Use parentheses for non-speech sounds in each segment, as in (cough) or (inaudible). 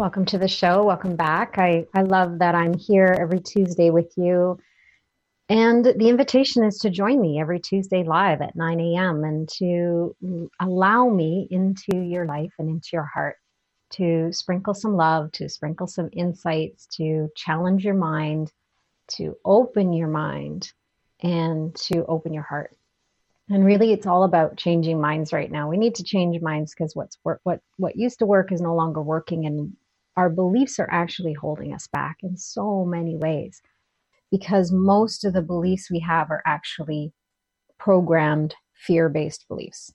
Welcome to the show. Welcome back. I, I love that I'm here every Tuesday with you. And the invitation is to join me every Tuesday live at 9 a.m. and to allow me into your life and into your heart to sprinkle some love, to sprinkle some insights, to challenge your mind, to open your mind, and to open your heart. And really, it's all about changing minds right now. We need to change minds because what's what what used to work is no longer working, and our beliefs are actually holding us back in so many ways because most of the beliefs we have are actually programmed fear based beliefs.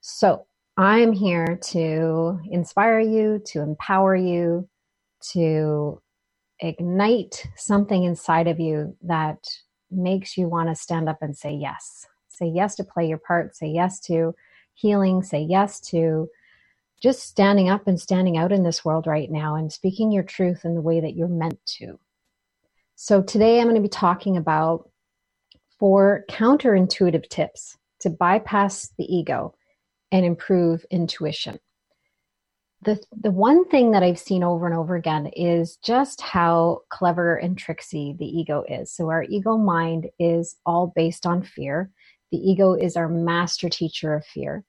So I'm here to inspire you, to empower you, to ignite something inside of you that makes you want to stand up and say yes. Say yes to play your part, say yes to healing, say yes to just standing up and standing out in this world right now and speaking your truth in the way that you're meant to. So, today I'm going to be talking about four counterintuitive tips to bypass the ego and improve intuition. The, the one thing that I've seen over and over again is just how clever and tricksy the ego is. So, our ego mind is all based on fear. The ego is our master teacher of fear.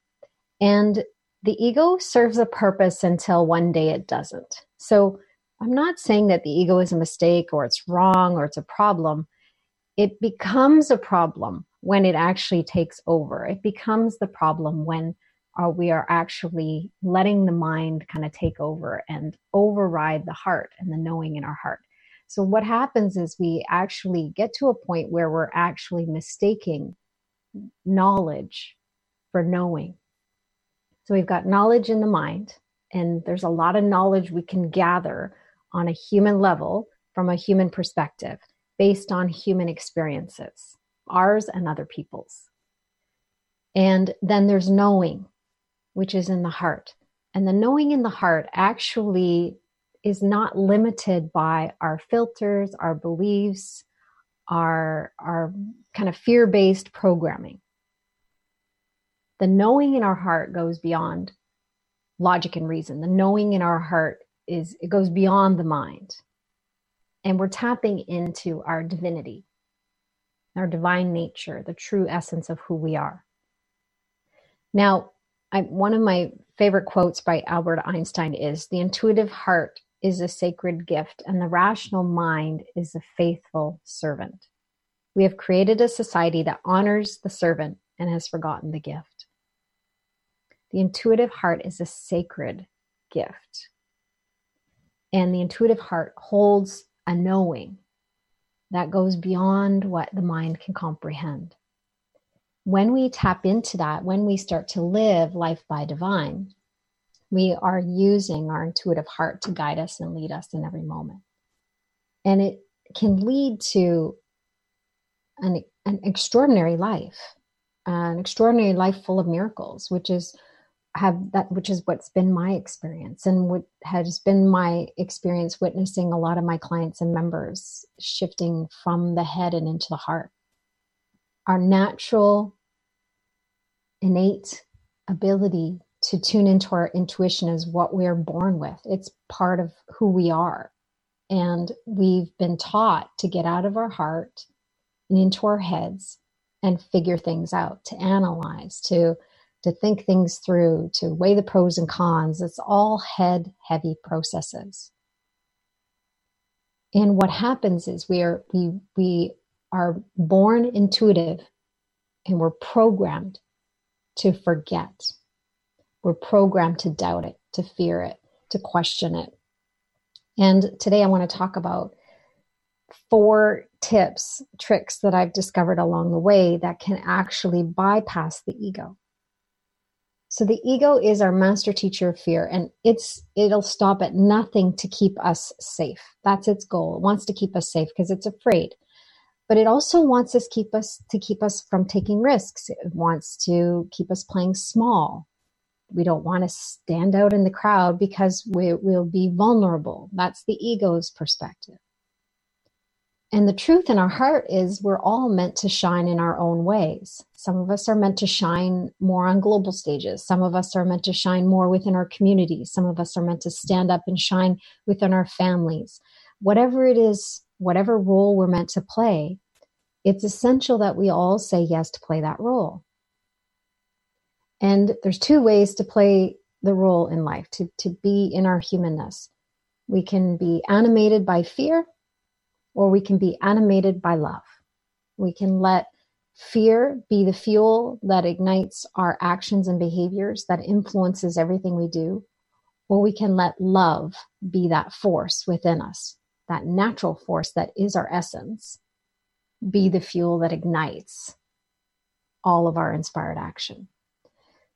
And the ego serves a purpose until one day it doesn't. So I'm not saying that the ego is a mistake or it's wrong or it's a problem. It becomes a problem when it actually takes over. It becomes the problem when uh, we are actually letting the mind kind of take over and override the heart and the knowing in our heart. So, what happens is we actually get to a point where we're actually mistaking knowledge for knowing. So we've got knowledge in the mind, and there's a lot of knowledge we can gather on a human level from a human perspective based on human experiences, ours and other people's. And then there's knowing, which is in the heart. And the knowing in the heart actually is not limited by our filters, our beliefs, our, our kind of fear based programming the knowing in our heart goes beyond logic and reason. The knowing in our heart is it goes beyond the mind. And we're tapping into our divinity, our divine nature, the true essence of who we are. Now, I, one of my favorite quotes by Albert Einstein is The intuitive heart is a sacred gift, and the rational mind is a faithful servant. We have created a society that honors the servant and has forgotten the gift. The intuitive heart is a sacred gift. And the intuitive heart holds a knowing that goes beyond what the mind can comprehend. When we tap into that, when we start to live life by divine, we are using our intuitive heart to guide us and lead us in every moment. And it can lead to an, an extraordinary life, an extraordinary life full of miracles, which is have that which is what's been my experience and what has been my experience witnessing a lot of my clients and members shifting from the head and into the heart. Our natural innate ability to tune into our intuition is what we're born with. It's part of who we are. And we've been taught to get out of our heart and into our heads and figure things out to analyze to to think things through, to weigh the pros and cons. It's all head heavy processes. And what happens is we are we we are born intuitive and we're programmed to forget. We're programmed to doubt it, to fear it, to question it. And today I want to talk about four tips, tricks that I've discovered along the way that can actually bypass the ego So the ego is our master teacher of fear and it's it'll stop at nothing to keep us safe. That's its goal. It wants to keep us safe because it's afraid. But it also wants us keep us to keep us from taking risks. It wants to keep us playing small. We don't want to stand out in the crowd because we, we'll be vulnerable. That's the ego's perspective. And the truth in our heart is we're all meant to shine in our own ways. Some of us are meant to shine more on global stages. Some of us are meant to shine more within our communities. Some of us are meant to stand up and shine within our families. Whatever it is, whatever role we're meant to play, it's essential that we all say yes to play that role. And there's two ways to play the role in life, to, to be in our humanness. We can be animated by fear or we can be animated by love. We can let fear be the fuel that ignites our actions and behaviors, that influences everything we do, or we can let love be that force within us, that natural force that is our essence, be the fuel that ignites all of our inspired action.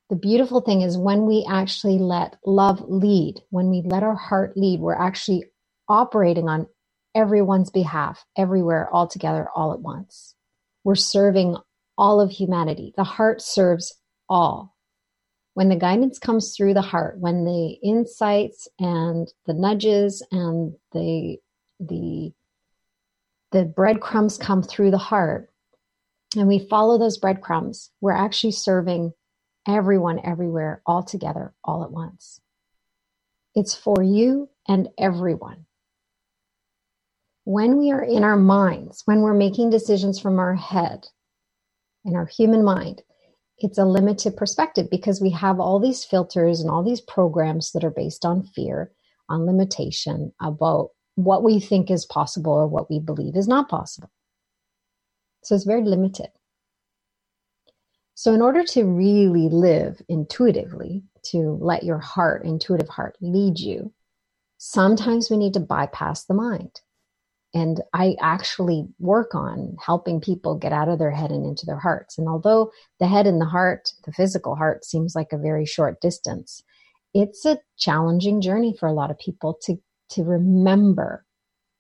The beautiful thing is when we actually let love lead, when we let our heart lead, we're actually operating on everyone's behalf, everywhere, all together, all at once. We're serving all of humanity. The heart serves all. When the guidance comes through the heart, when the insights and the nudges and the the the breadcrumbs come through the heart and we follow those breadcrumbs, we're actually serving everyone everywhere all together all at once. It's for you and everyone when we are in our minds, when we're making decisions from our head, in our human mind, it's a limited perspective because we have all these filters and all these programs that are based on fear, on limitation, about what we think is possible or what we believe is not possible. So it's very limited. So, in order to really live intuitively, to let your heart, intuitive heart, lead you, sometimes we need to bypass the mind. And I actually work on helping people get out of their head and into their hearts. And although the head and the heart, the physical heart, seems like a very short distance, it's a challenging journey for a lot of people to, to remember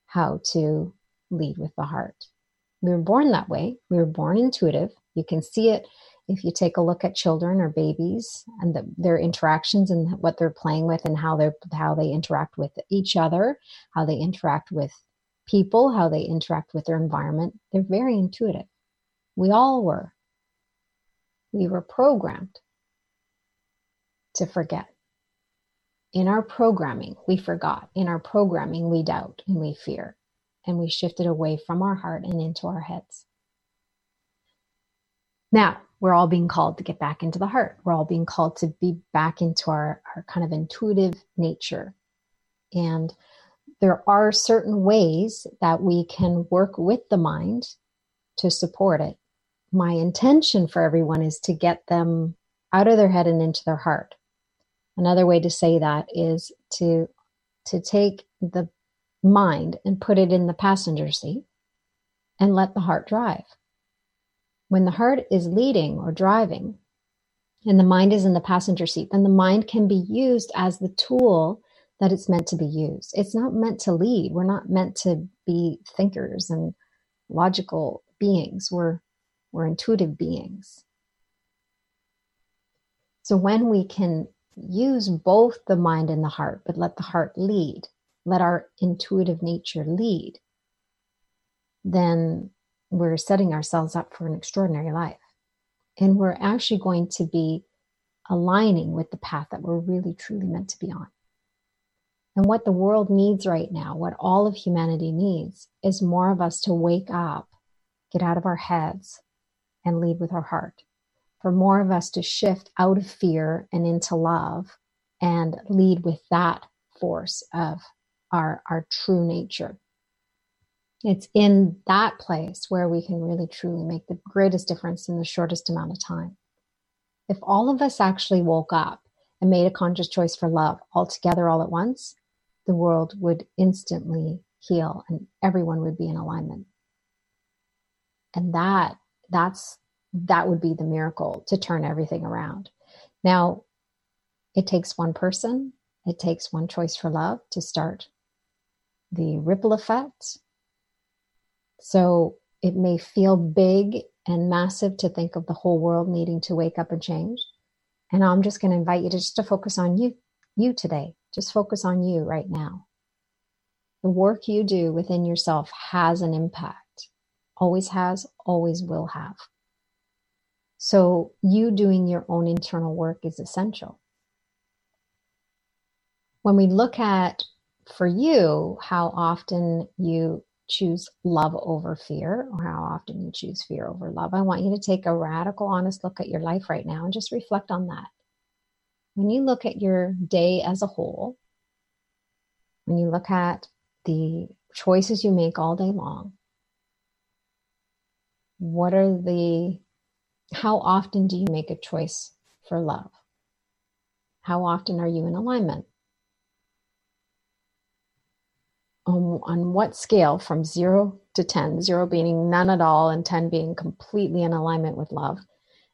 how to lead with the heart. We were born that way. We were born intuitive. You can see it if you take a look at children or babies and the, their interactions and what they're playing with and how they how they interact with each other, how they interact with people, how they interact with their environment. They're very intuitive. We all were. We were programmed to forget. In our programming, we forgot. In our programming, we doubt and we fear. And we shifted away from our heart and into our heads. Now, we're all being called to get back into the heart. We're all being called to be back into our, our kind of intuitive nature. And there are certain ways that we can work with the mind to support it. My intention for everyone is to get them out of their head and into their heart. Another way to say that is to to take the mind and put it in the passenger seat and let the heart drive. When the heart is leading or driving and the mind is in the passenger seat, then the mind can be used as the tool that it's meant to be used. It's not meant to lead. We're not meant to be thinkers and logical beings. We're, we're intuitive beings. So when we can use both the mind and the heart, but let the heart lead, let our intuitive nature lead, then we're setting ourselves up for an extraordinary life. And we're actually going to be aligning with the path that we're really truly meant to be on. And what the world needs right now, what all of humanity needs, is more of us to wake up, get out of our heads, and lead with our heart. For more of us to shift out of fear and into love and lead with that force of our, our true nature. It's in that place where we can really truly make the greatest difference in the shortest amount of time. If all of us actually woke up and made a conscious choice for love all together all at once, the world would instantly heal and everyone would be in alignment. And that that's that would be the miracle to turn everything around. Now, it takes one person, it takes one choice for love to start the ripple effect. So it may feel big and massive to think of the whole world needing to wake up and change. And I'm just going to invite you to just to focus on you, you today. Just focus on you right now. The work you do within yourself has an impact. Always has, always will have. So you doing your own internal work is essential. When we look at for you how often you choose love over fear or how often you choose fear over love, I want you to take a radical, honest look at your life right now and just reflect on that. When you look at your day as a whole, when you look at the choices you make all day long, what are the, how often do you make a choice for love? How often are you in alignment? on, on what scale from zero to 10, zero being none at all, and 10 being completely in alignment with love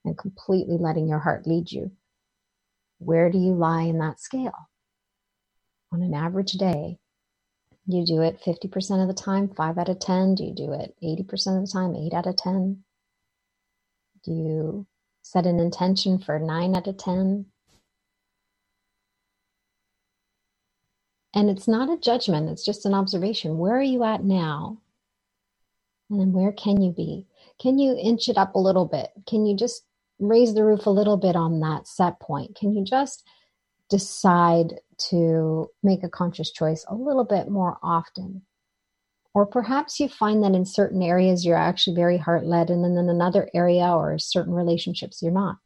and completely letting your heart lead you, where do you lie in that scale? On an average day, you do it 50% of the time, 5 out of 10? Do you do it 80% of the time, 8 out of 10? Do you set an intention for 9 out of 10? And it's not a judgment, it's just an observation. Where are you at now? And then where can you be? Can you inch it up a little bit? Can you just raise the roof a little bit on that set point? Can you just decide to make a conscious choice a little bit more often? Or perhaps you find that in certain areas you're actually very heart led, and then in another area or certain relationships you're not.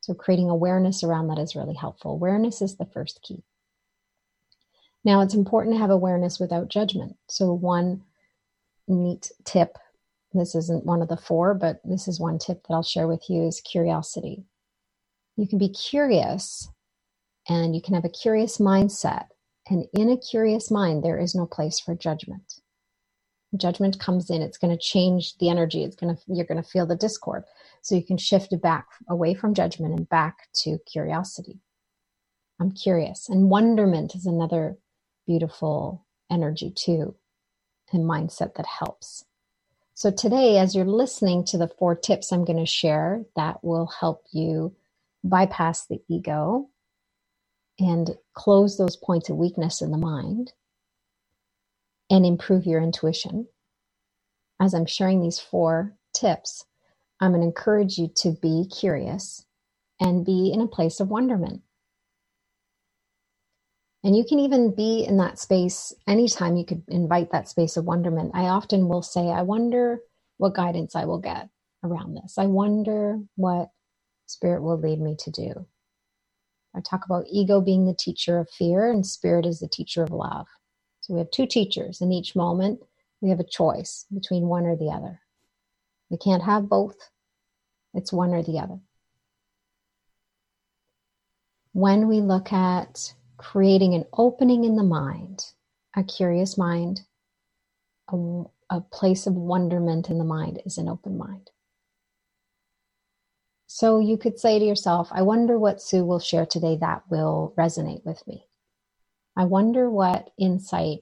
So, creating awareness around that is really helpful. Awareness is the first key. Now, it's important to have awareness without judgment. So, one neat tip this isn't one of the four, but this is one tip that I'll share with you is curiosity. You can be curious and you can have a curious mindset. And in a curious mind, there is no place for judgment. Judgment comes in, it's going to change the energy. It's going to, you're going to feel the discord. So you can shift it back away from judgment and back to curiosity. I'm curious. And wonderment is another beautiful energy too and mindset that helps. So today, as you're listening to the four tips I'm going to share that will help you bypass the ego and close those points of weakness in the mind and improve your intuition. As I'm sharing these four tips, I'm going to encourage you to be curious and be in a place of wonderment. And you can even be in that space anytime you could invite that space of wonderment. I often will say, I wonder what guidance I will get around this. I wonder what spirit will lead me to do. I talk about ego being the teacher of fear and spirit is the teacher of love. So we have two teachers in each moment. We have a choice between one or the other. We can't have both. It's one or the other. When we look at creating an opening in the mind, a curious mind, a, a place of wonderment in the mind is an open mind. So you could say to yourself, I wonder what Sue will share today that will resonate with me. I wonder what insight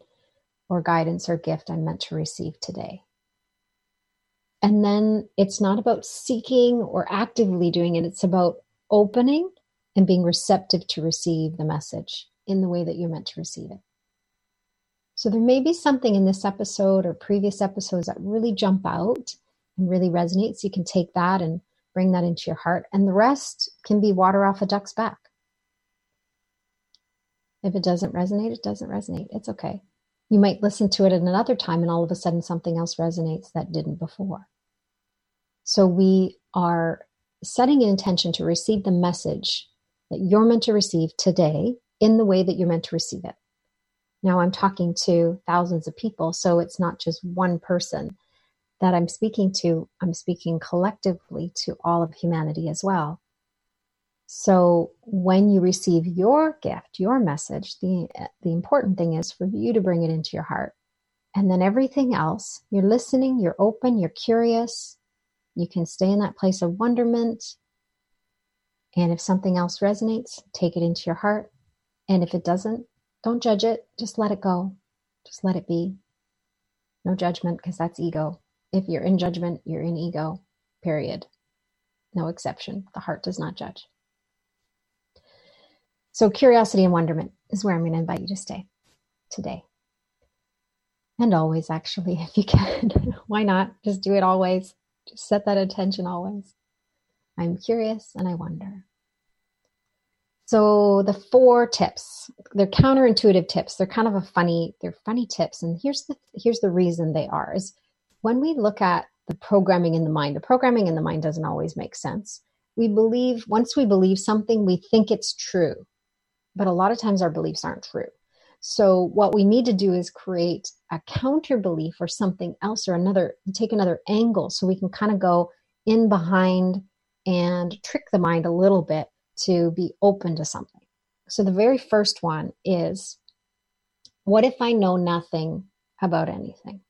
or guidance or gift I'm meant to receive today. And then it's not about seeking or actively doing it, it's about opening and being receptive to receive the message in the way that you're meant to receive it. So there may be something in this episode or previous episodes that really jump out and really resonate. So you can take that and bring that into your heart, and the rest can be water off a duck's back. If it doesn't resonate, it doesn't resonate. It's okay. You might listen to it at another time, and all of a sudden something else resonates that didn't before. So we are setting an intention to receive the message that you're meant to receive today in the way that you're meant to receive it. Now I'm talking to thousands of people, so it's not just one person that I'm speaking to. I'm speaking collectively to all of humanity as well. So when you receive your gift, your message, the, the important thing is for you to bring it into your heart. And then everything else, you're listening, you're open, you're curious, you can stay in that place of wonderment, And if something else resonates, take it into your heart. And if it doesn't, don't judge it. Just let it go. Just let it be. No judgment because that's ego. If you're in judgment, you're in ego, period. No exception. The heart does not judge. So, curiosity and wonderment is where I'm going to invite you to stay today. And always, actually, (laughs) if you can. Why not? Just do it always. Just set that attention always. I'm curious and I wonder. So the four tips, they're counterintuitive tips. They're kind of a funny, they're funny tips. And here's the here's the reason they are is when we look at the programming in the mind, the programming in the mind doesn't always make sense. We believe once we believe something, we think it's true. But a lot of times our beliefs aren't true. So what we need to do is create a counter belief or something else or another, take another angle so we can kind of go in behind and trick the mind a little bit to be open to something. So the very first one is what if I know nothing about anything?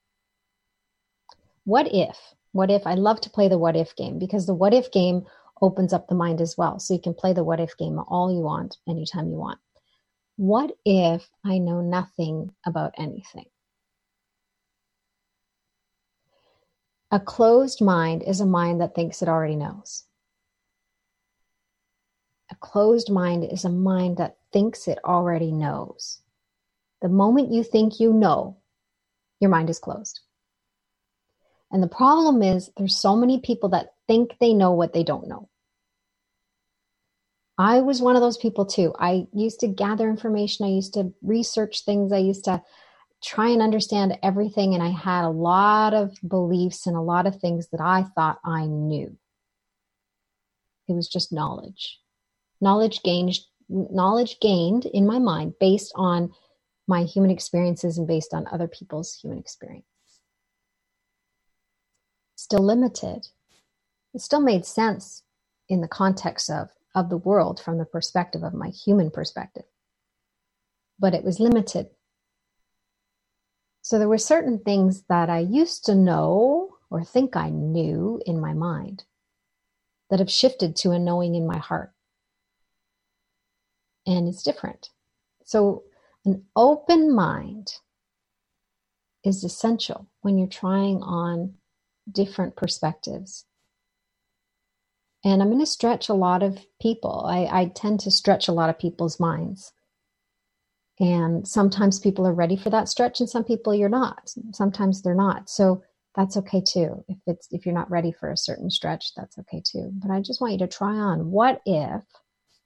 What if? What if? I love to play the what if game because the what if game opens up the mind as well. So you can play the what if game all you want, anytime you want. What if I know nothing about anything? A closed mind is a mind that thinks it already knows. Closed mind is a mind that thinks it already knows. The moment you think you know, your mind is closed. And the problem is there's so many people that think they know what they don't know. I was one of those people too. I used to gather information, I used to research things, I used to try and understand everything, and I had a lot of beliefs and a lot of things that I thought I knew. It was just knowledge knowledge gained knowledge gained in my mind based on my human experiences and based on other people's human experience. Still limited. It still made sense in the context of, of the world from the perspective of my human perspective. But it was limited. So there were certain things that I used to know or think I knew in my mind that have shifted to a knowing in my heart and it's different. So, an open mind is essential when you're trying on different perspectives. And I'm going to stretch a lot of people. I, I tend to stretch a lot of people's minds. And sometimes people are ready for that stretch, and some people you're not. Sometimes they're not. So that's okay too. If it's if you're not ready for a certain stretch, that's okay too. But I just want you to try on. What if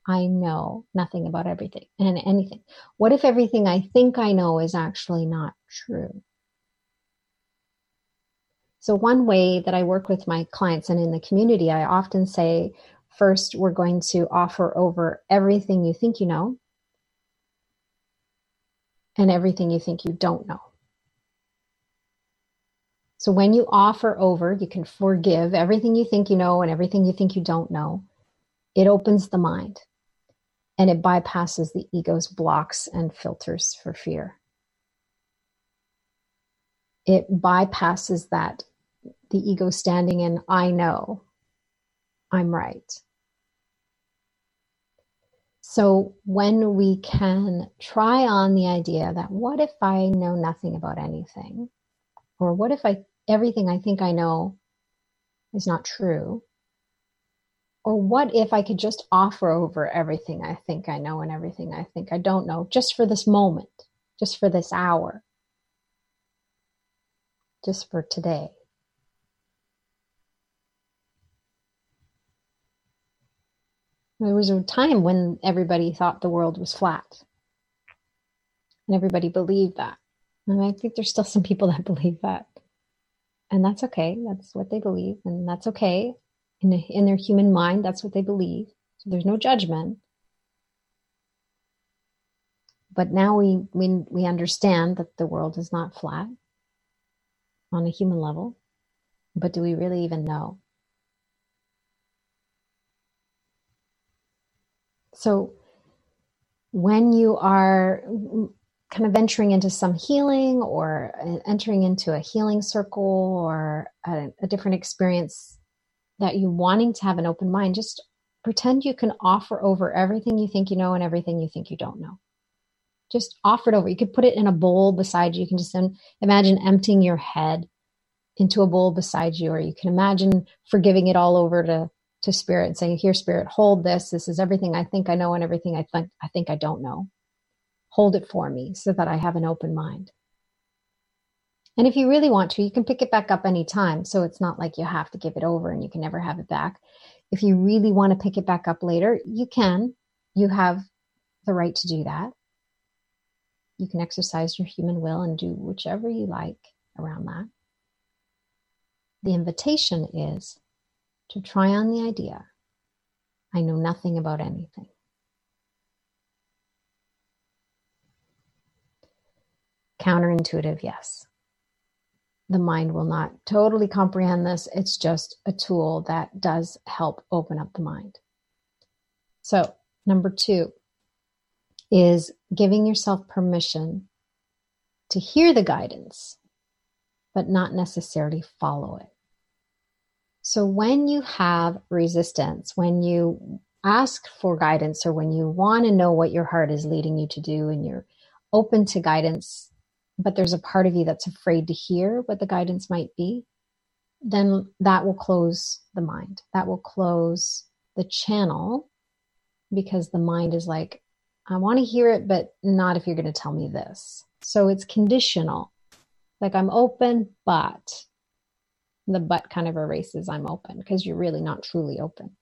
I know nothing about everything and anything? What if everything I think I know is actually not true? So, one way that I work with my clients and in the community, I often say, first, we're going to offer over everything you think you know and everything you think you don't know. So, when you offer over, you can forgive everything you think you know and everything you think you don't know. It opens the mind and it bypasses the ego's blocks and filters for fear. It bypasses that, the ego standing in, I know, I'm right. So when we can try on the idea that what if I know nothing about anything? Or what if I everything I think I know is not true? Or what if I could just offer over everything I think I know and everything I think I don't know, just for this moment, just for this hour, just for today? There was a time when everybody thought the world was flat. And everybody believed that. And I think there's still some people that (laughs) believe that. And that's okay. That's what they believe. And that's okay in, in their human mind. That's what they believe. So there's no judgment. But now we, we, we understand that the world is not flat on a human level. But do we really even know? So when you are kind of venturing into some healing or entering into a healing circle or a, a different experience that you wanting to have an open mind, just pretend you can offer over everything you think you know and everything you think you don't know. Just offer it over. You could put it in a bowl beside you. You can just imagine emptying your head into a bowl beside you, or you can imagine forgiving it all over to to spirit and saying, "Here, spirit, hold this. This is everything I think I know and everything I think I think I don't know. Hold it for me so that I have an open mind." And if you really want to, you can pick it back up anytime. So it's not like you have to give it over and you can never have it back. If you really want to pick it back up later, you can. You have the right to do that. You can exercise your human will and do whichever you like around that. The invitation is to try on the idea I know nothing about anything. Counterintuitive, yes the mind will not totally comprehend this. It's just a tool that does help open up the mind. So, number two is giving yourself permission to hear the guidance, but not necessarily follow it. So, when you have resistance, when you ask for guidance, or when you want to know what your heart is leading you to do, and you're open to guidance but there's a part of you that's afraid to hear what the guidance might be, then that will close the mind. That will close the channel because the mind is like, I want to hear it, but not if you're going to tell me this. So it's conditional. Like I'm open, but the but kind of erases I'm open because you're really not truly open.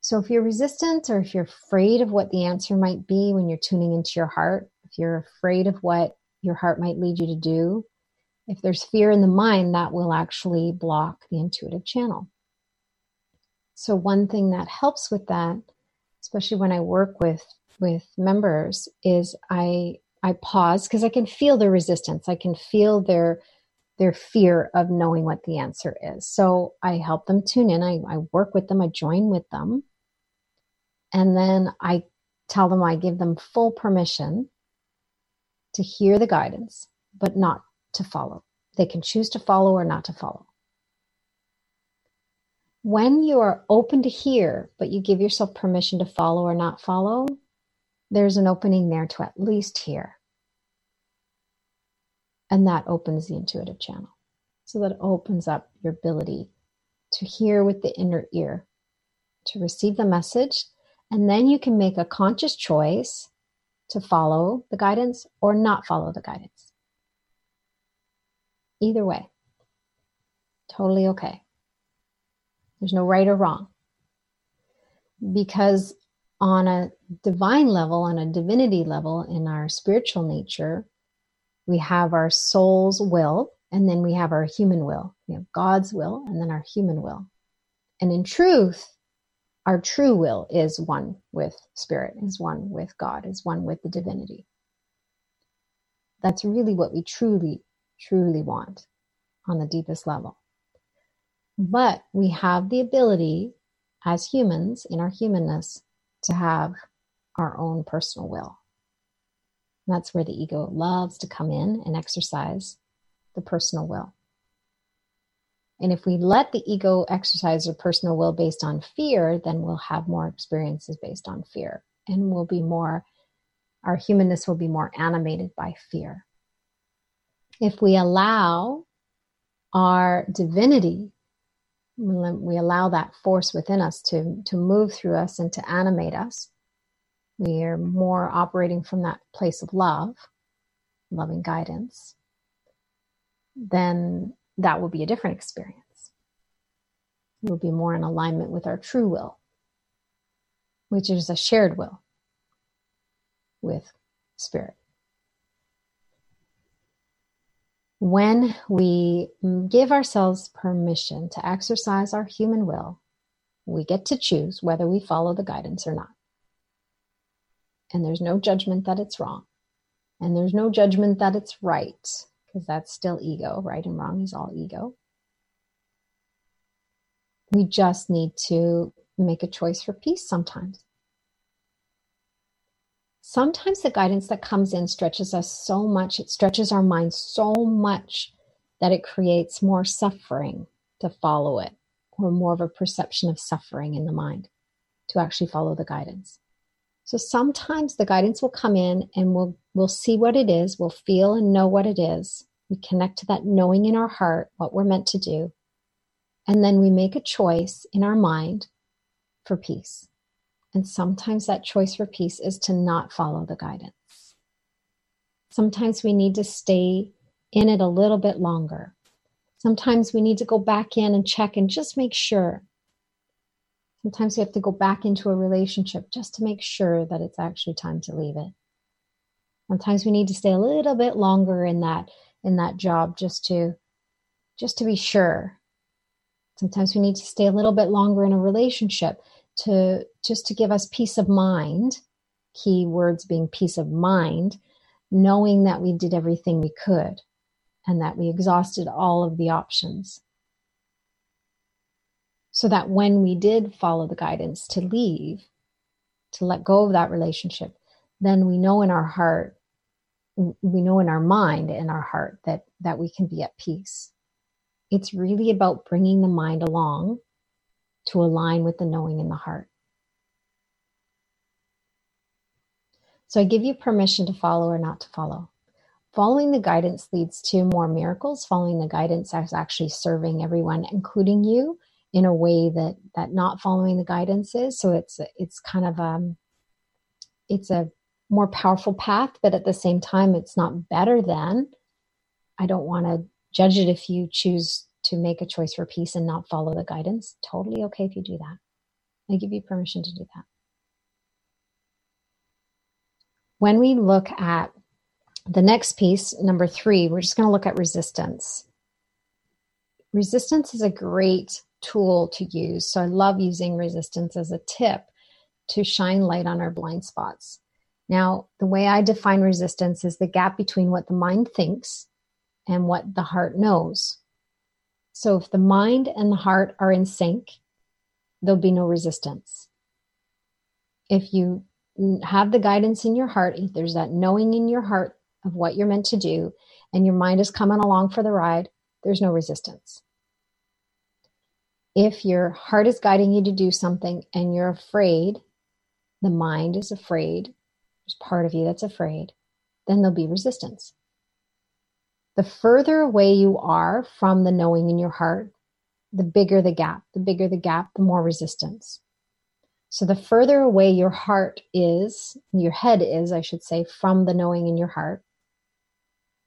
So if you're resistant or if you're afraid of what the answer might be when you're tuning into your heart, if you're afraid of what your heart might lead you to do. If there's fear in the mind, that will actually block the intuitive channel. So one thing that helps with that, especially when I work with with members, is I I pause because I can feel their resistance. I can feel their their fear of knowing what the answer is. So I help them tune in. I, I work with them. I join with them. And then I tell them I give them full permission to hear the guidance, but not to follow. They can choose to follow or not to follow. When you are open to hear, but you give yourself permission to follow or not follow, there's an opening there to at least hear. And that opens the intuitive channel. So that opens up your ability to hear with the inner ear, to receive the message, and then you can make a conscious choice to follow the guidance or not follow the guidance. Either way, totally okay. There's no right or wrong. Because on a divine level, on a divinity level, in our spiritual nature, we have our soul's will, and then we have our human will. We have God's will, and then our human will. And in truth, our true will is one with spirit, is one with God, is one with the divinity. That's really what we truly, truly want on the deepest level. But we have the ability as humans in our humanness to have our own personal will. And that's where the ego loves to come in and exercise the personal will. And if we let the ego exercise their personal will based on fear, then we'll have more experiences based on fear. And we'll be more, our humanness will be more animated by fear. If we allow our divinity, we allow that force within us to, to move through us and to animate us, we are more operating from that place of love, loving guidance, then that will be a different experience. We'll be more in alignment with our true will, which is a shared will with spirit. When we give ourselves permission to exercise our human will, we get to choose whether we follow the guidance or not. And there's no judgment that it's wrong. And there's no judgment that it's right because that's still ego. Right and wrong is all ego. We just need to make a choice for peace sometimes. Sometimes the guidance that comes in stretches us so much, it stretches our mind so much that it creates more suffering to follow it or more of a perception of suffering in the mind. to actually follow the guidance. So sometimes the guidance will come in and we'll we'll see what it is, we'll feel and know what it is. We connect to that knowing in our heart what we're meant to do. And then we make a choice in our mind for peace. And sometimes that choice for peace is to not follow the guidance. Sometimes we need to stay in it a little bit longer. Sometimes we need to go back in and check and just make sure Sometimes you have to go back into a relationship just to make sure that it's actually time to leave it. Sometimes we need to stay a little bit longer in that in that job just to just to be sure. Sometimes we need to stay a little bit longer in a relationship to just to give us peace of mind. Key words being peace of mind, knowing that we did everything we could and that we exhausted all of the options so that when we did follow the guidance to leave, to let go of that relationship, then we know in our heart, we know in our mind and our heart that, that we can be at peace. It's really about bringing the mind along to align with the knowing in the heart. So I give you permission to follow or not to follow. Following the guidance leads to more miracles. Following the guidance is actually serving everyone, including you, in a way that that not following the guidance is. So it's it's kind of um it's a more powerful path, but at the same time, it's not better than. I don't want to judge it if you choose to make a choice for peace and not follow the guidance. Totally okay if you do that. I give you permission to do that. When we look at the next piece, number three, we're just going to look at resistance. Resistance is a great tool to use. So I love using resistance as a tip to shine light on our blind spots. Now, the way I define resistance is the gap between what the mind thinks and what the heart knows. So if the mind and the heart are in sync, there'll be no resistance. If you have the guidance in your heart, there's that knowing in your heart of what you're meant to do, and your mind is coming along for the ride, there's no resistance if your heart is guiding you to do something and you're afraid, the mind is afraid, there's part of you that's afraid, then there'll be resistance. The further away you are from the knowing in your heart, the bigger the gap. The bigger the gap, the more resistance. So the further away your heart is, your head is, I should say, from the knowing in your heart,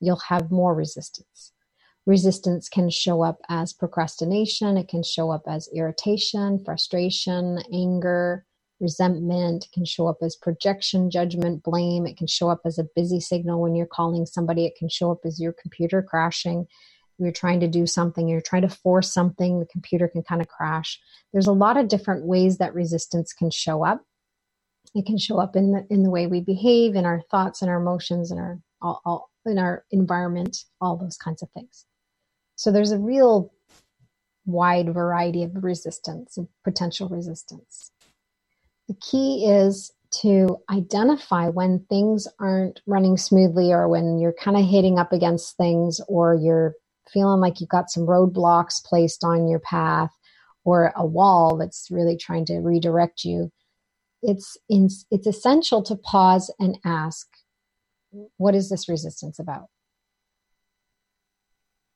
you'll have more resistance resistance can show up as procrastination, it can show up as irritation, frustration, anger, resentment, it can show up as projection, judgment, blame, it can show up as a busy signal when you're calling somebody, it can show up as your computer crashing. You're trying to do something, you're trying to force something, the computer can kind of crash. There's a lot of different ways that resistance can show up. It can show up in the in the way we behave, in our thoughts and our emotions, and our all, all in our environment, all those kinds of things. So there's a real wide variety of resistance and potential resistance. The key is to identify when things aren't running smoothly or when you're kind of hitting up against things or you're feeling like you've got some roadblocks placed on your path or a wall that's really trying to redirect you it's in, it's essential to pause and ask what is this resistance about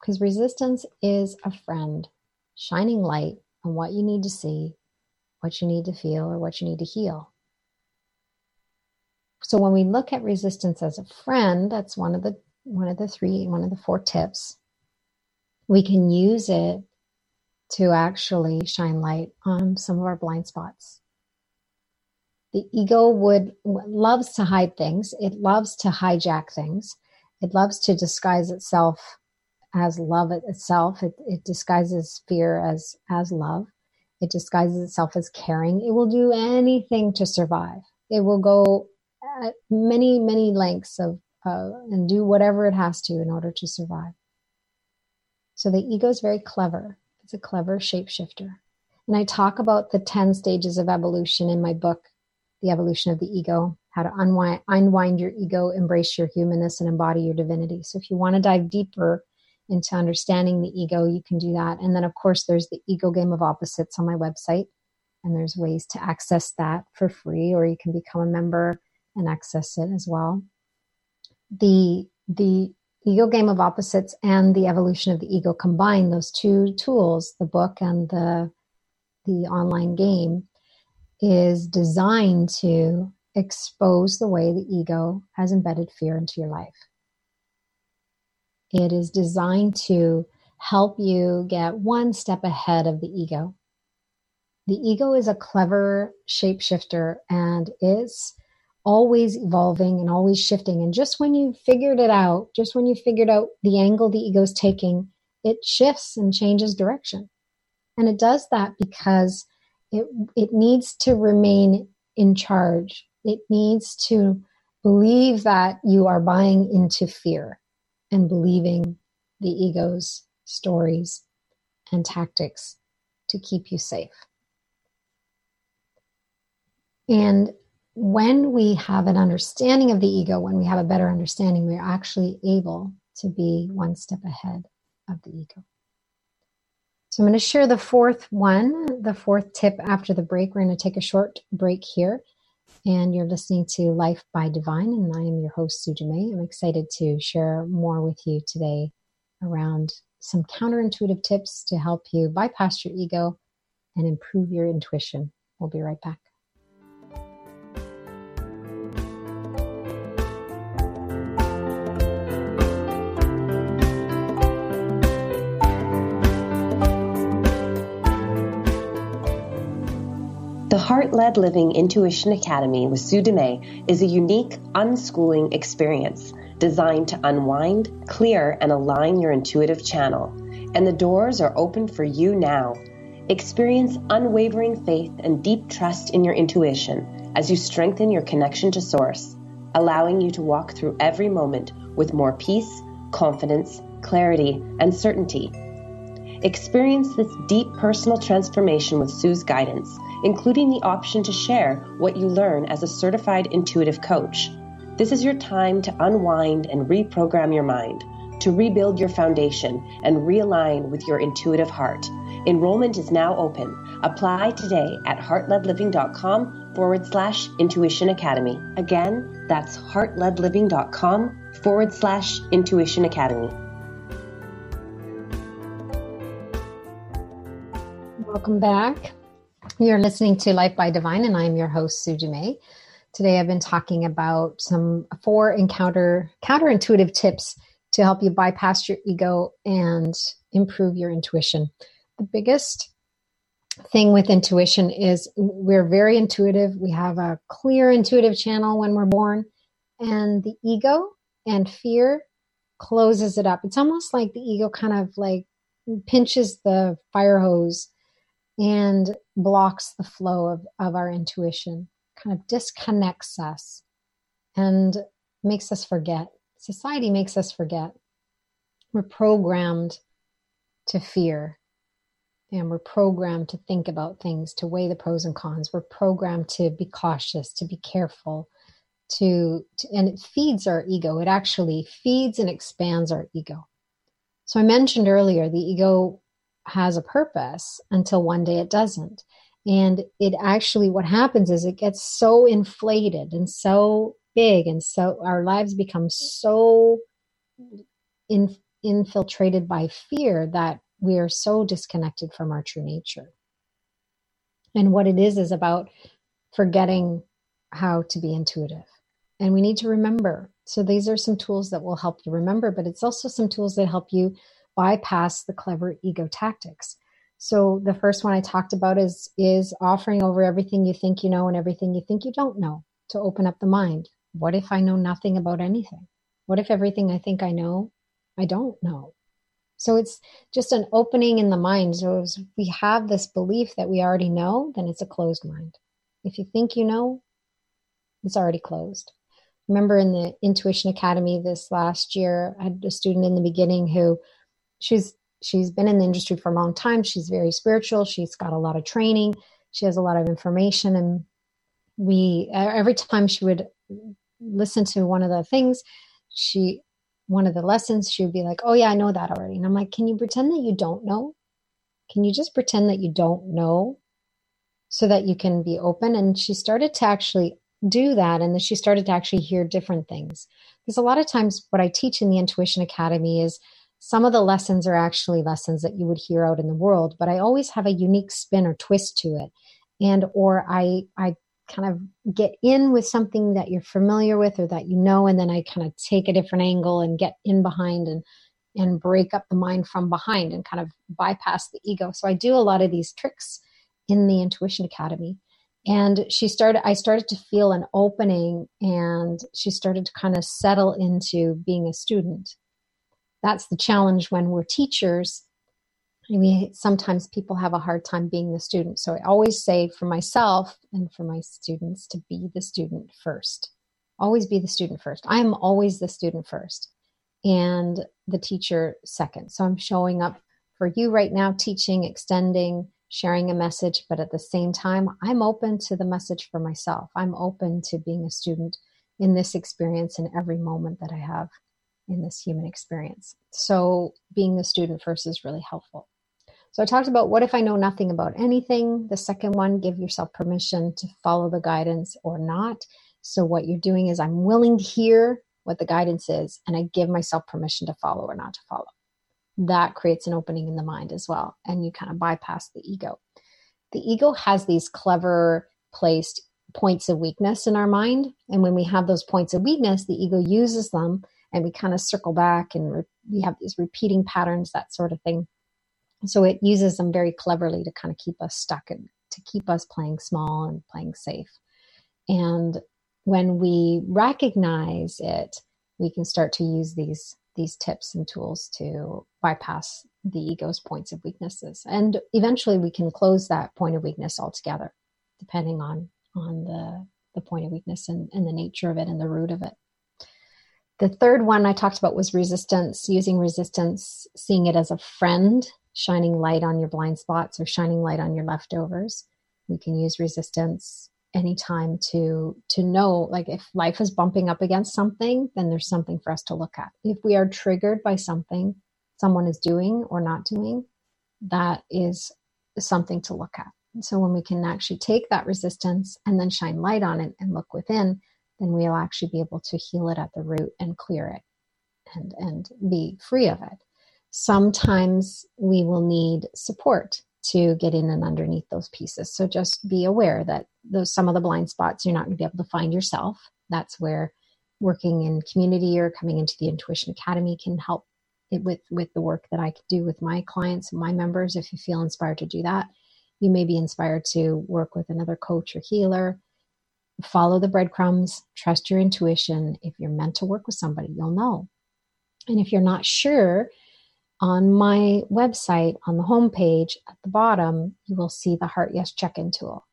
because resistance is a friend shining light on what you need to see, what you need to feel, or what you need to heal. So when we look at resistance as a friend, that's one of the one of the three, one of the four tips. We can use it to actually shine light on some of our blind spots. The ego would loves to hide things. It loves to hijack things. It loves to disguise itself as love itself. It, it disguises fear as as love. It disguises itself as caring. It will do anything to survive. It will go at many many lengths of uh, and do whatever it has to in order to survive. So the ego is very clever. It's a clever shapeshifter. And I talk about the 10 stages of evolution in my book, The Evolution of the Ego, how to unwind, unwind your ego, embrace your humanness, and embody your divinity. So if you want to dive deeper into understanding the ego, you can do that. And then, of course, there's the ego game of opposites on my website. And there's ways to access that for free, or you can become a member and access it as well. The the ego game of opposites and the evolution of the ego combine those two tools, the book and the the online game, is designed to expose the way the ego has embedded fear into your life. It is designed to help you get one step ahead of the ego. The ego is a clever shapeshifter and it's always evolving and always shifting. And just when you figured it out, just when you figured out the angle the ego is taking, it shifts and changes direction. And it does that because it, it needs to remain in charge. It needs to believe that you are buying into fear and believing the ego's stories and tactics to keep you safe. And when we have an understanding of the ego, when we have a better understanding, we're actually able to be one step ahead of the ego. So I'm going to share the fourth one, the fourth tip after the break. We're going to take a short break here. And you're listening to Life by Divine, and I am your host, Sue Dumais. I'm excited to share more with you today around some counterintuitive tips to help you bypass your ego and improve your intuition. We'll be right back. The Heart Led Living Intuition Academy with Sue Dumais is a unique unschooling experience designed to unwind, clear, and align your intuitive channel. And the doors are open for you now. Experience unwavering faith and deep trust in your intuition as you strengthen your connection to Source, allowing you to walk through every moment with more peace, confidence, clarity, and certainty. Experience this deep personal transformation with Sue's guidance including the option to share what you learn as a certified intuitive coach. This is your time to unwind and reprogram your mind, to rebuild your foundation and realign with your intuitive heart. Enrollment is now open. Apply today at heartledliving.com forward slash intuition academy. Again, that's heartledliving.com forward slash intuition academy. Welcome back. You're listening to Life by Divine, and I'm your host, Sue Dumais. Today, I've been talking about some four encounter counterintuitive tips to help you bypass your ego and improve your intuition. The biggest thing with intuition is we're very intuitive. We have a clear intuitive channel when we're born, and the ego and fear closes it up. It's almost like the ego kind of like pinches the fire hose and blocks the flow of, of our intuition, kind of disconnects us and makes us forget. Society makes us forget. We're programmed to fear and we're programmed to think about things, to weigh the pros and cons. We're programmed to be cautious, to be careful, to, to and it feeds our ego. It actually feeds and expands our ego. So I mentioned earlier the ego has a purpose until one day it doesn't. And it actually, what happens is it gets so inflated and so big, and so our lives become so in, infiltrated by fear that we are so disconnected from our true nature. And what it is is about forgetting how to be intuitive. And we need to remember. So these are some tools that will help you remember, but it's also some tools that help you bypass the clever ego tactics. So the first one I talked about is is offering over everything you think you know and everything you think you don't know to open up the mind. What if I know nothing about anything? What if everything I think I know, I don't know? So it's just an opening in the mind. So we have this belief that we already know, then it's a closed mind. If you think you know, it's already closed. Remember in the Intuition Academy this last year, I had a student in the beginning who she's she's been in the industry for a long time. She's very spiritual. She's got a lot of training. She has a lot of information, and we every time she would listen to one of the things, she one of the lessons she would be like, "Oh yeah, I know that already." And I'm like, "Can you pretend that you don't know? Can you just pretend that you don't know?" so that you can be open. And she started to actually do that. And then she started to actually hear different things. Because a lot of times, what I teach in the Intuition Academy is some of the lessons are actually lessons that you would hear out in the world, but I always have a unique spin or twist to it. And, or I, I kind of get in with something that you're familiar with or that you know, and then I kind of take a different angle and get in behind and and break up the mind from behind and kind of bypass the ego. So I do a lot of these tricks in the Intuition Academy. And she started, I started to feel an opening and she started to kind of settle into being a student. That's the challenge when we're teachers I mean, sometimes people have a hard time being the student. So I always say for myself and for my students to be the student first. Always be the student first. I am always the student first and the teacher second. So I'm showing up for you right now, teaching, extending, sharing a message, but at the same time, I'm open to the message for myself. I'm open to being a student in this experience in every moment that I have in this human experience. So being the student first is really helpful. So I talked about what if I know nothing about anything? The second one, give yourself permission to follow the guidance or not. So what you're doing is I'm willing to hear what the guidance is and I give myself permission to follow or not to follow. That creates an opening in the mind as well. And you kind of bypass the ego. The ego has these clever placed points of weakness in our mind. And when we have those points of weakness, the ego uses them and we kind of circle back and re- we have these repeating patterns, that sort of thing. So it uses them very cleverly to kind of keep us stuck and to keep us playing small and playing safe. And when we recognize it, we can start to use these these tips and tools to bypass the ego's points of weaknesses. And eventually we can close that point of weakness altogether, depending on on the the point of weakness and, and the nature of it and the root of it. The third one I talked about was resistance, using resistance, seeing it as a friend shining light on your blind spots or shining light on your leftovers. We can use resistance anytime to to know like if life is bumping up against something then there's something for us to look at if we are triggered by something someone is doing or not doing that is something to look at so when we can actually take that resistance and then shine light on it and look within then we'll actually be able to heal it at the root and clear it and and be free of it sometimes we will need support to get in and underneath those pieces. So just be aware that those some of the blind spots you're not going to be able to find yourself. That's where working in community or coming into the Intuition Academy can help it with with the work that I do with my clients my members. If you feel inspired to do that, you may be inspired to work with another coach or healer. Follow the breadcrumbs, trust your intuition. If you're meant to work with somebody, you'll know. And if you're not sure, on my website, on the homepage at the bottom, you will see the Heart Yes check in tool.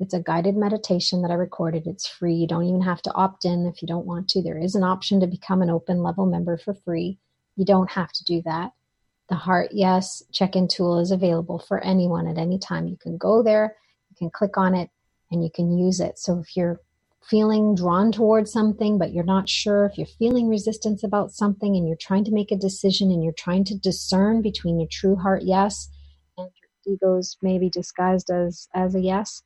It's a guided meditation that I recorded. It's free. You don't even have to opt in if you don't want to. There is an option to become an open level member for free. You don't have to do that. The Heart Yes check in tool is available for anyone at any time. You can go there, you can click on it, and you can use it. So if you're feeling drawn towards something, but you're not sure if you're feeling resistance about something and you're trying to make a decision and you're trying to discern between your true heart yes and your ego's maybe disguised as as a yes,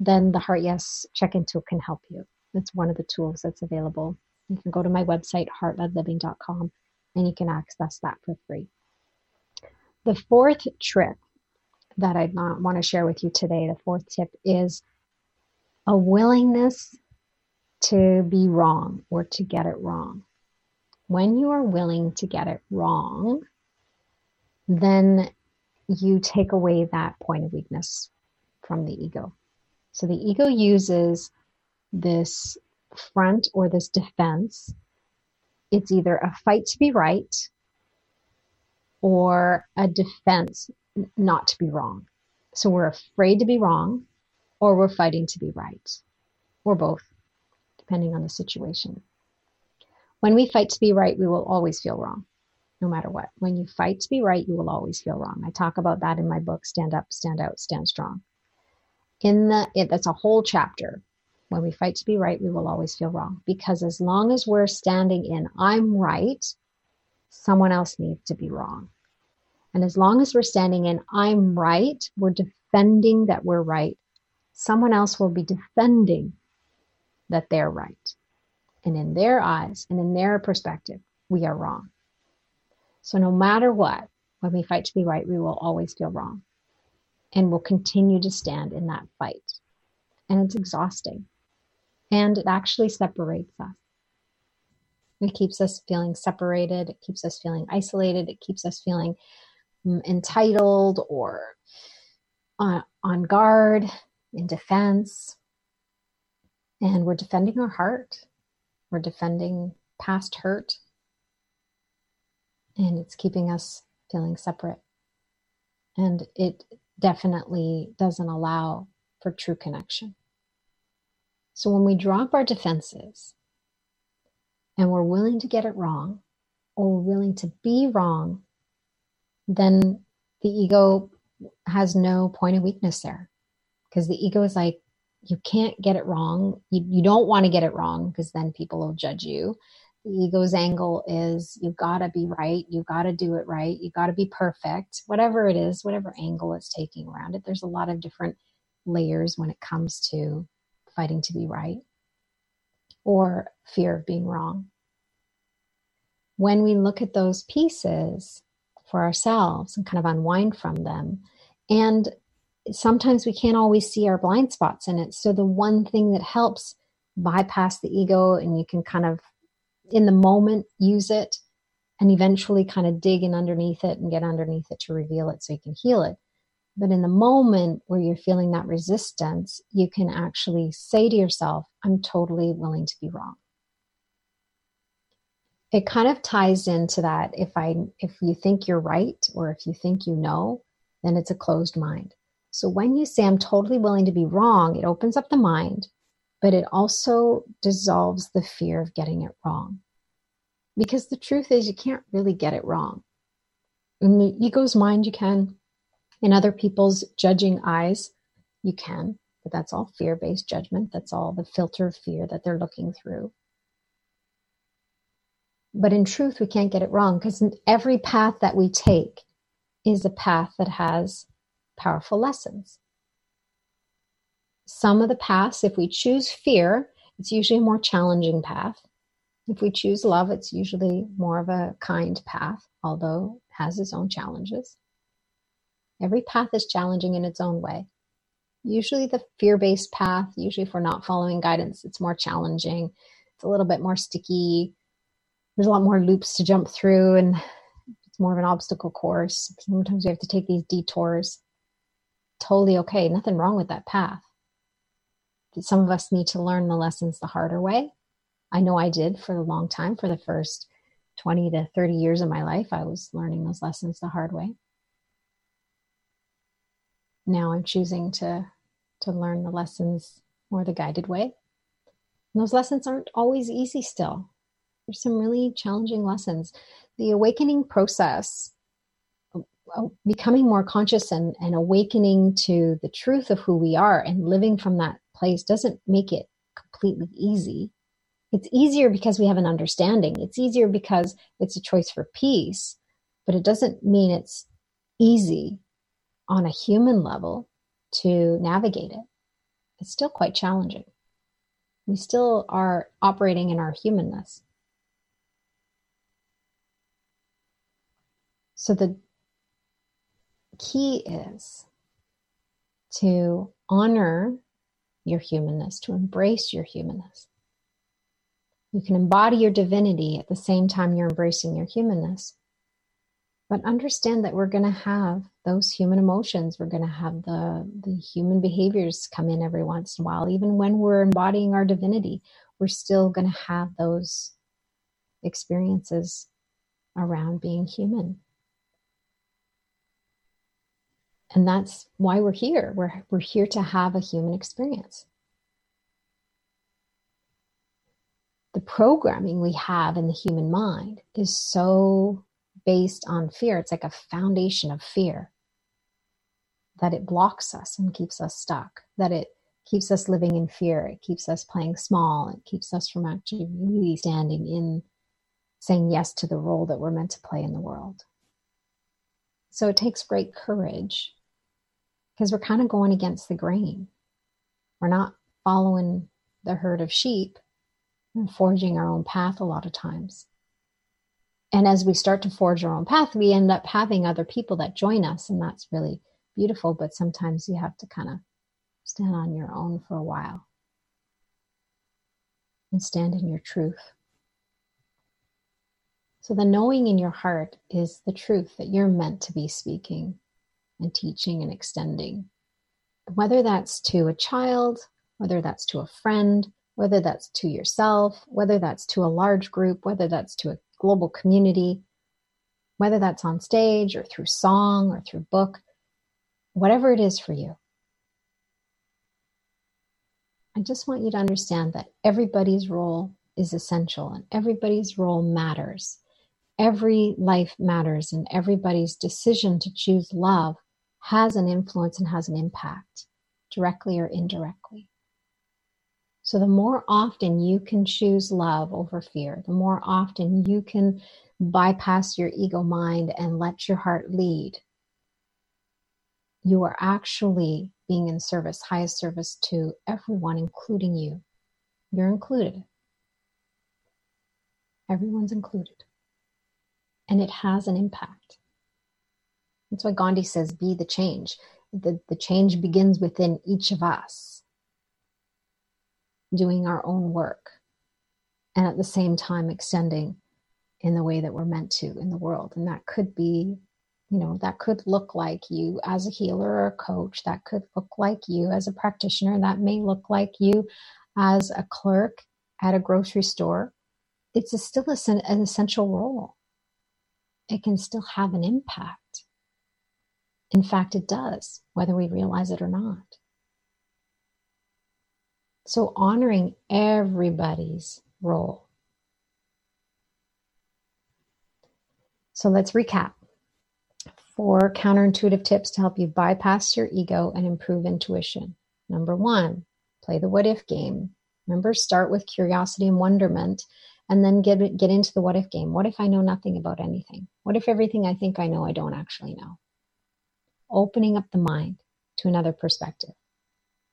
then the heart yes check-in tool can help you. It's one of the tools that's available. You can go to my website, heartledliving.com, and you can access that for free. The fourth trick that I want to share with you today, the fourth tip is a willingness to be wrong or to get it wrong. When you are willing to get it wrong, then you take away that point of weakness from the ego. So the ego uses this front or this defense. It's either a fight to be right or a defense not to be wrong. So we're afraid to be wrong or we're fighting to be right or both depending on the situation. When we fight to be right, we will always feel wrong, no matter what. When you fight to be right, you will always feel wrong. I talk about that in my book, Stand Up, Stand Out, Stand Strong. In the, it, that's a whole chapter. When we fight to be right, we will always feel wrong because as long as we're standing in, I'm right, someone else needs to be wrong. And as long as we're standing in, I'm right, we're defending that we're right, someone else will be defending that they're right. And in their eyes and in their perspective, we are wrong. So no matter what, when we fight to be right, we will always feel wrong and we'll continue to stand in that fight. And it's exhausting. And it actually separates us. It keeps us feeling separated. It keeps us feeling isolated. It keeps us feeling mm, entitled or on, on guard, in defense. And we're defending our heart. We're defending past hurt. And it's keeping us feeling separate. And it definitely doesn't allow for true connection. So when we drop our defenses and we're willing to get it wrong, or we're willing to be wrong, then the ego has no point of weakness there. Because the ego is like, you can't get it wrong. You, you don't want to get it wrong because then people will judge you. The ego's angle is you gotta be right, you gotta do it right, you gotta be perfect, whatever it is, whatever angle it's taking around it. There's a lot of different layers when it comes to fighting to be right or fear of being wrong. When we look at those pieces for ourselves and kind of unwind from them, and sometimes we can't always see our blind spots in it. So, the one thing that helps bypass the ego and you can kind of, in the moment, use it and eventually kind of dig in underneath it and get underneath it to reveal it so you can heal it but in the moment where you're feeling that resistance, you can actually say to yourself, I'm totally willing to be wrong. It kind of ties into that if I if you think you're right or if you think you know, then it's a closed mind. So when you say I'm totally willing to be wrong, it opens up the mind, but it also dissolves the fear of getting it wrong. Because the truth is you can't really get it wrong. In the ego's mind, you can in other people's judging eyes, you can, but that's all fear based judgment. That's all the filter of fear that they're looking through. But in truth, we can't get it wrong because every path that we take is a path that has powerful lessons. Some of the paths, if we choose fear, it's usually a more challenging path. If we choose love, it's usually more of a kind path, although it has its own challenges. Every path is challenging in its own way. Usually, the fear based path, usually if we're not following guidance, it's more challenging. It's a little bit more sticky. There's a lot more loops to jump through, and it's more of an obstacle course. Sometimes we have to take these detours. Totally okay. Nothing wrong with that path. Some of us need to learn the lessons the harder way. I know I did for a long time. For the first 20 to 30 years of my life, I was learning those lessons the hard way now I'm choosing to to learn the lessons more the guided way. And those lessons aren't always easy still. There's some really challenging lessons. The awakening process, Uh, becoming more conscious and, and awakening to the truth of who we are and living from that place doesn't make it completely easy. It's easier because we have an understanding. It's easier because it's a choice for peace, but it doesn't mean it's easy on a human level to navigate it. It's still quite challenging. We still are operating in our humanness. So the key is to honor your humanness, to embrace your humanness. You can embody your divinity at the same time you're embracing your humanness. But understand that we're going to have those human emotions. We're going to have the the human behaviors come in every once in a while. Even when we're embodying our divinity we're still going to have those experiences around being human and that's why we're here. We're we're here to have a human experience. The programming we have in the human mind is so based on fear. It's like a foundation of fear. That it blocks us and keeps us stuck, that it keeps us living in fear, it keeps us playing small, it keeps us from actually really standing in saying yes to the role that we're meant to play in the world. So it takes great courage because we're kind of going against the grain. We're not following the herd of sheep and forging our own path a lot of times. And as we start to forge our own path, we end up having other people that join us, and that's really beautiful. But sometimes you have to kind of stand on your own for a while and stand in your truth. So, the knowing in your heart is the truth that you're meant to be speaking and teaching and extending. Whether that's to a child, whether that's to a friend, whether that's to yourself, whether that's to a large group, whether that's to a global community, whether that's on stage or through song or through book, whatever it is for you. I just want you to understand that everybody's role is essential and everybody's role matters. Every life matters, and everybody's decision to choose love has an influence and has an impact, directly or indirectly. So, the more often you can choose love over fear, the more often you can bypass your ego mind and let your heart lead, you are actually being in service, highest service to everyone, including you. You're included. Everyone's included. And it has an impact. That's why Gandhi says, be the change. The, the change begins within each of us doing our own work and at the same time extending in the way that we're meant to in the world. And that could be, you know, that could look like you as a healer or a coach. That could look like you as a practitioner. That may look like you as a clerk at a grocery store. It's a still an essential role. It can still have an impact. In fact, it does, whether we realize it or not. So honoring everybody's role. So let's recap. Four counterintuitive tips to help you bypass your ego and improve intuition. Number one, play the what if game. Remember, start with curiosity and wonderment and then get, get into the what if game. What if I know nothing about anything? What if everything I think I know I don't actually know? Opening up the mind to another perspective,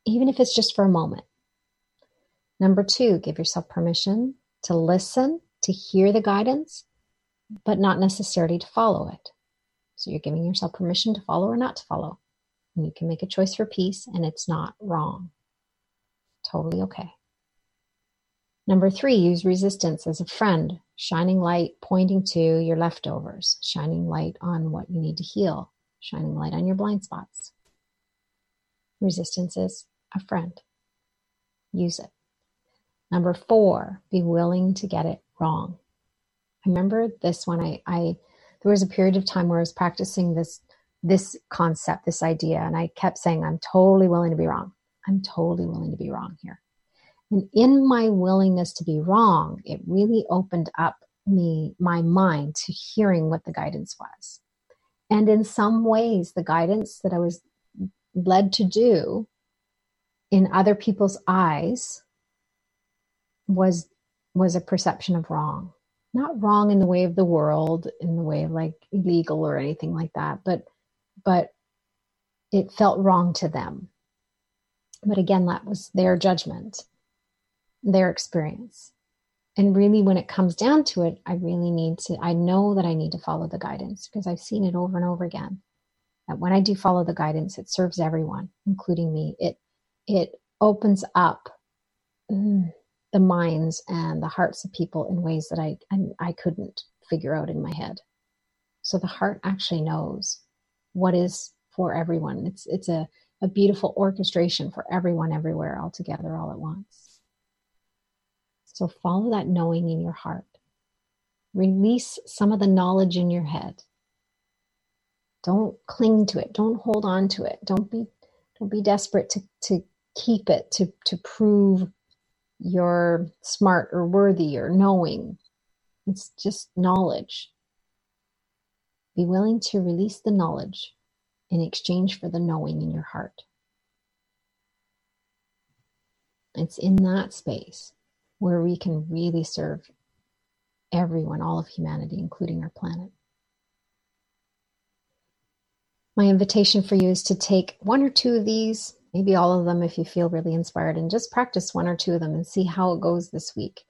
even if it's just for a moment. Number two, give yourself permission to listen, to hear the guidance, but not necessarily to follow it. So you're giving yourself permission to follow or not to follow. And you can make a choice for peace, and it's not wrong. Totally okay. Number three, use resistance as a friend, shining light pointing to your leftovers, shining light on what you need to heal, shining light on your blind spots. Resistance is a friend. Use it. Number four, be willing to get it wrong. I remember this one. I, I there was a period of time where I was practicing this this concept, this idea, and I kept saying, I'm totally willing to be wrong. I'm totally willing to be wrong here. And in my willingness to be wrong, it really opened up me my mind to hearing what the guidance was. And in some ways, the guidance that I was led to do in other people's eyes was was a perception of wrong. Not wrong in the way of the world in the way of like illegal or anything like that but but it felt wrong to them. But again that was their judgment their experience and really when it comes down to it i really need to i know that i need to follow the guidance because i've seen it over and over again that when i do follow the guidance it serves everyone including me it it opens up mm, the minds and the hearts of people in ways that I, I, I couldn't figure out in my head. So the heart actually knows what is for everyone. It's it's a, a beautiful orchestration for everyone everywhere all together all at once. So follow that knowing in your heart. Release some of the knowledge in your head. Don't cling to it. Don't hold on to it. Don't be don't be desperate to, to keep it to, to prove you're smart or worthy or knowing. It's just knowledge. Be willing to release the knowledge in exchange for the knowing in your heart. It's in that space where we can really serve everyone, all of humanity, including our planet. My invitation for you is to take one or two of these maybe all of them if you feel really inspired, and just practice one or two of them and see how it goes this week.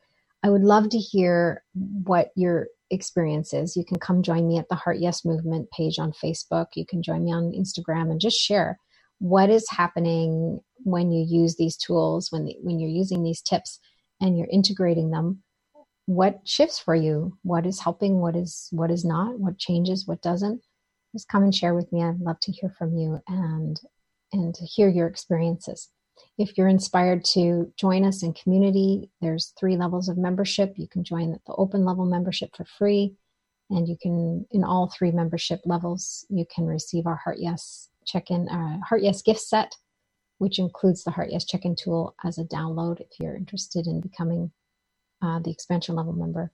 I would love to hear what your experience is. You can come join me at the Heart Yes Movement page on Facebook. You can join me on Instagram and just share what is happening when you use these tools, when, the, when you're using these tips and you're integrating them. What shifts for you? What is helping? What is what is not? What changes? What doesn't? Just come and share with me. I'd love to hear from you and and to hear your experiences. If you're inspired to join us in community, there's three levels of membership. You can join the open level membership for free. And you can, in all three membership levels, you can receive our Heart Yes check in, uh, Heart Yes gift set, which includes the Heart Yes check in tool as a download if you're interested in becoming uh, the expansion level member,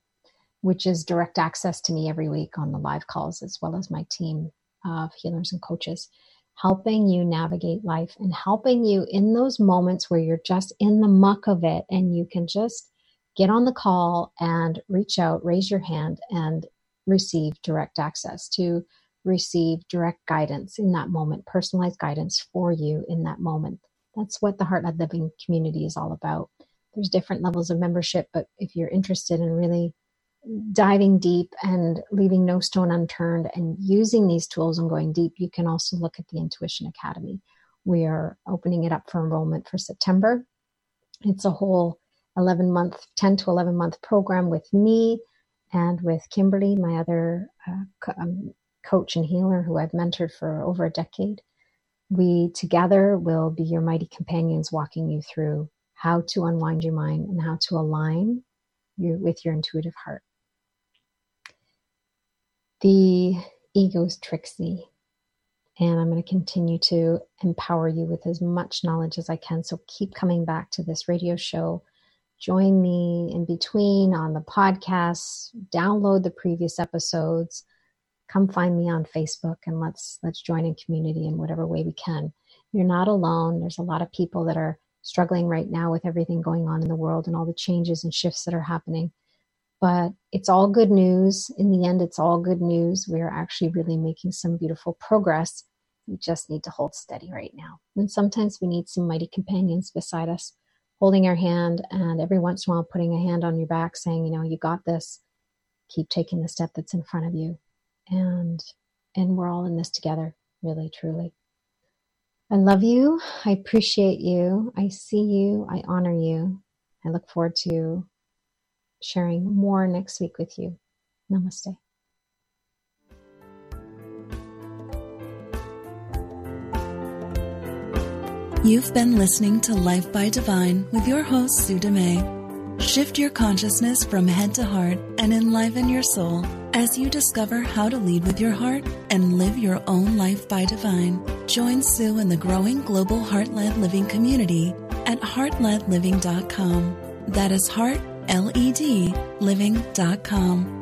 which is direct access to me every week on the live calls, as well as my team of healers and coaches helping you navigate life and helping you in those moments where you're just in the muck of it and you can just get on the call and reach out, raise your hand, and receive direct access to receive direct guidance in that moment, personalized guidance for you in that moment. That's what the Heart Led Living community is all about. There's different levels of membership, but if you're interested in really diving deep and leaving no stone unturned and using these tools and going deep, you can also look at the Intuition Academy. We are opening it up for enrollment for September. It's a whole 11 month, 10 to 11 month program with me and with Kimberly, my other uh, um, coach and healer who I've mentored for over a decade. We together will be your mighty companions walking you through how to unwind your mind and how to align you with your intuitive heart. The ego's tricksy. And I'm going to continue to empower you with as much knowledge as I can. So keep coming back to this radio show. Join me in between on the podcasts, download the previous episodes. Come find me on Facebook and let's let's join in community in whatever way we can. You're not alone. There's a lot of people that are struggling right now with everything going on in the world and all the changes and shifts that are happening but it's all good news. In the end, it's all good news. We're actually really making some beautiful progress. We just need to hold steady right now. And sometimes we need some mighty companions beside us, holding our hand, and every once in a while putting a hand on your back, saying, you know, you got this. Keep taking the step that's in front of you. And and we're all in this together, really, truly. I love you. I appreciate you. I see you. I honor you. I look forward to sharing more next week with you. Namaste. You've been listening to Life by Divine with your host, Sue Dumais. Shift your consciousness from head to heart and enliven your soul as you discover how to lead with your heart and live your own life by divine. Join Sue in the growing global heart led living community at heartledliving.com. That is heart L E D living.com.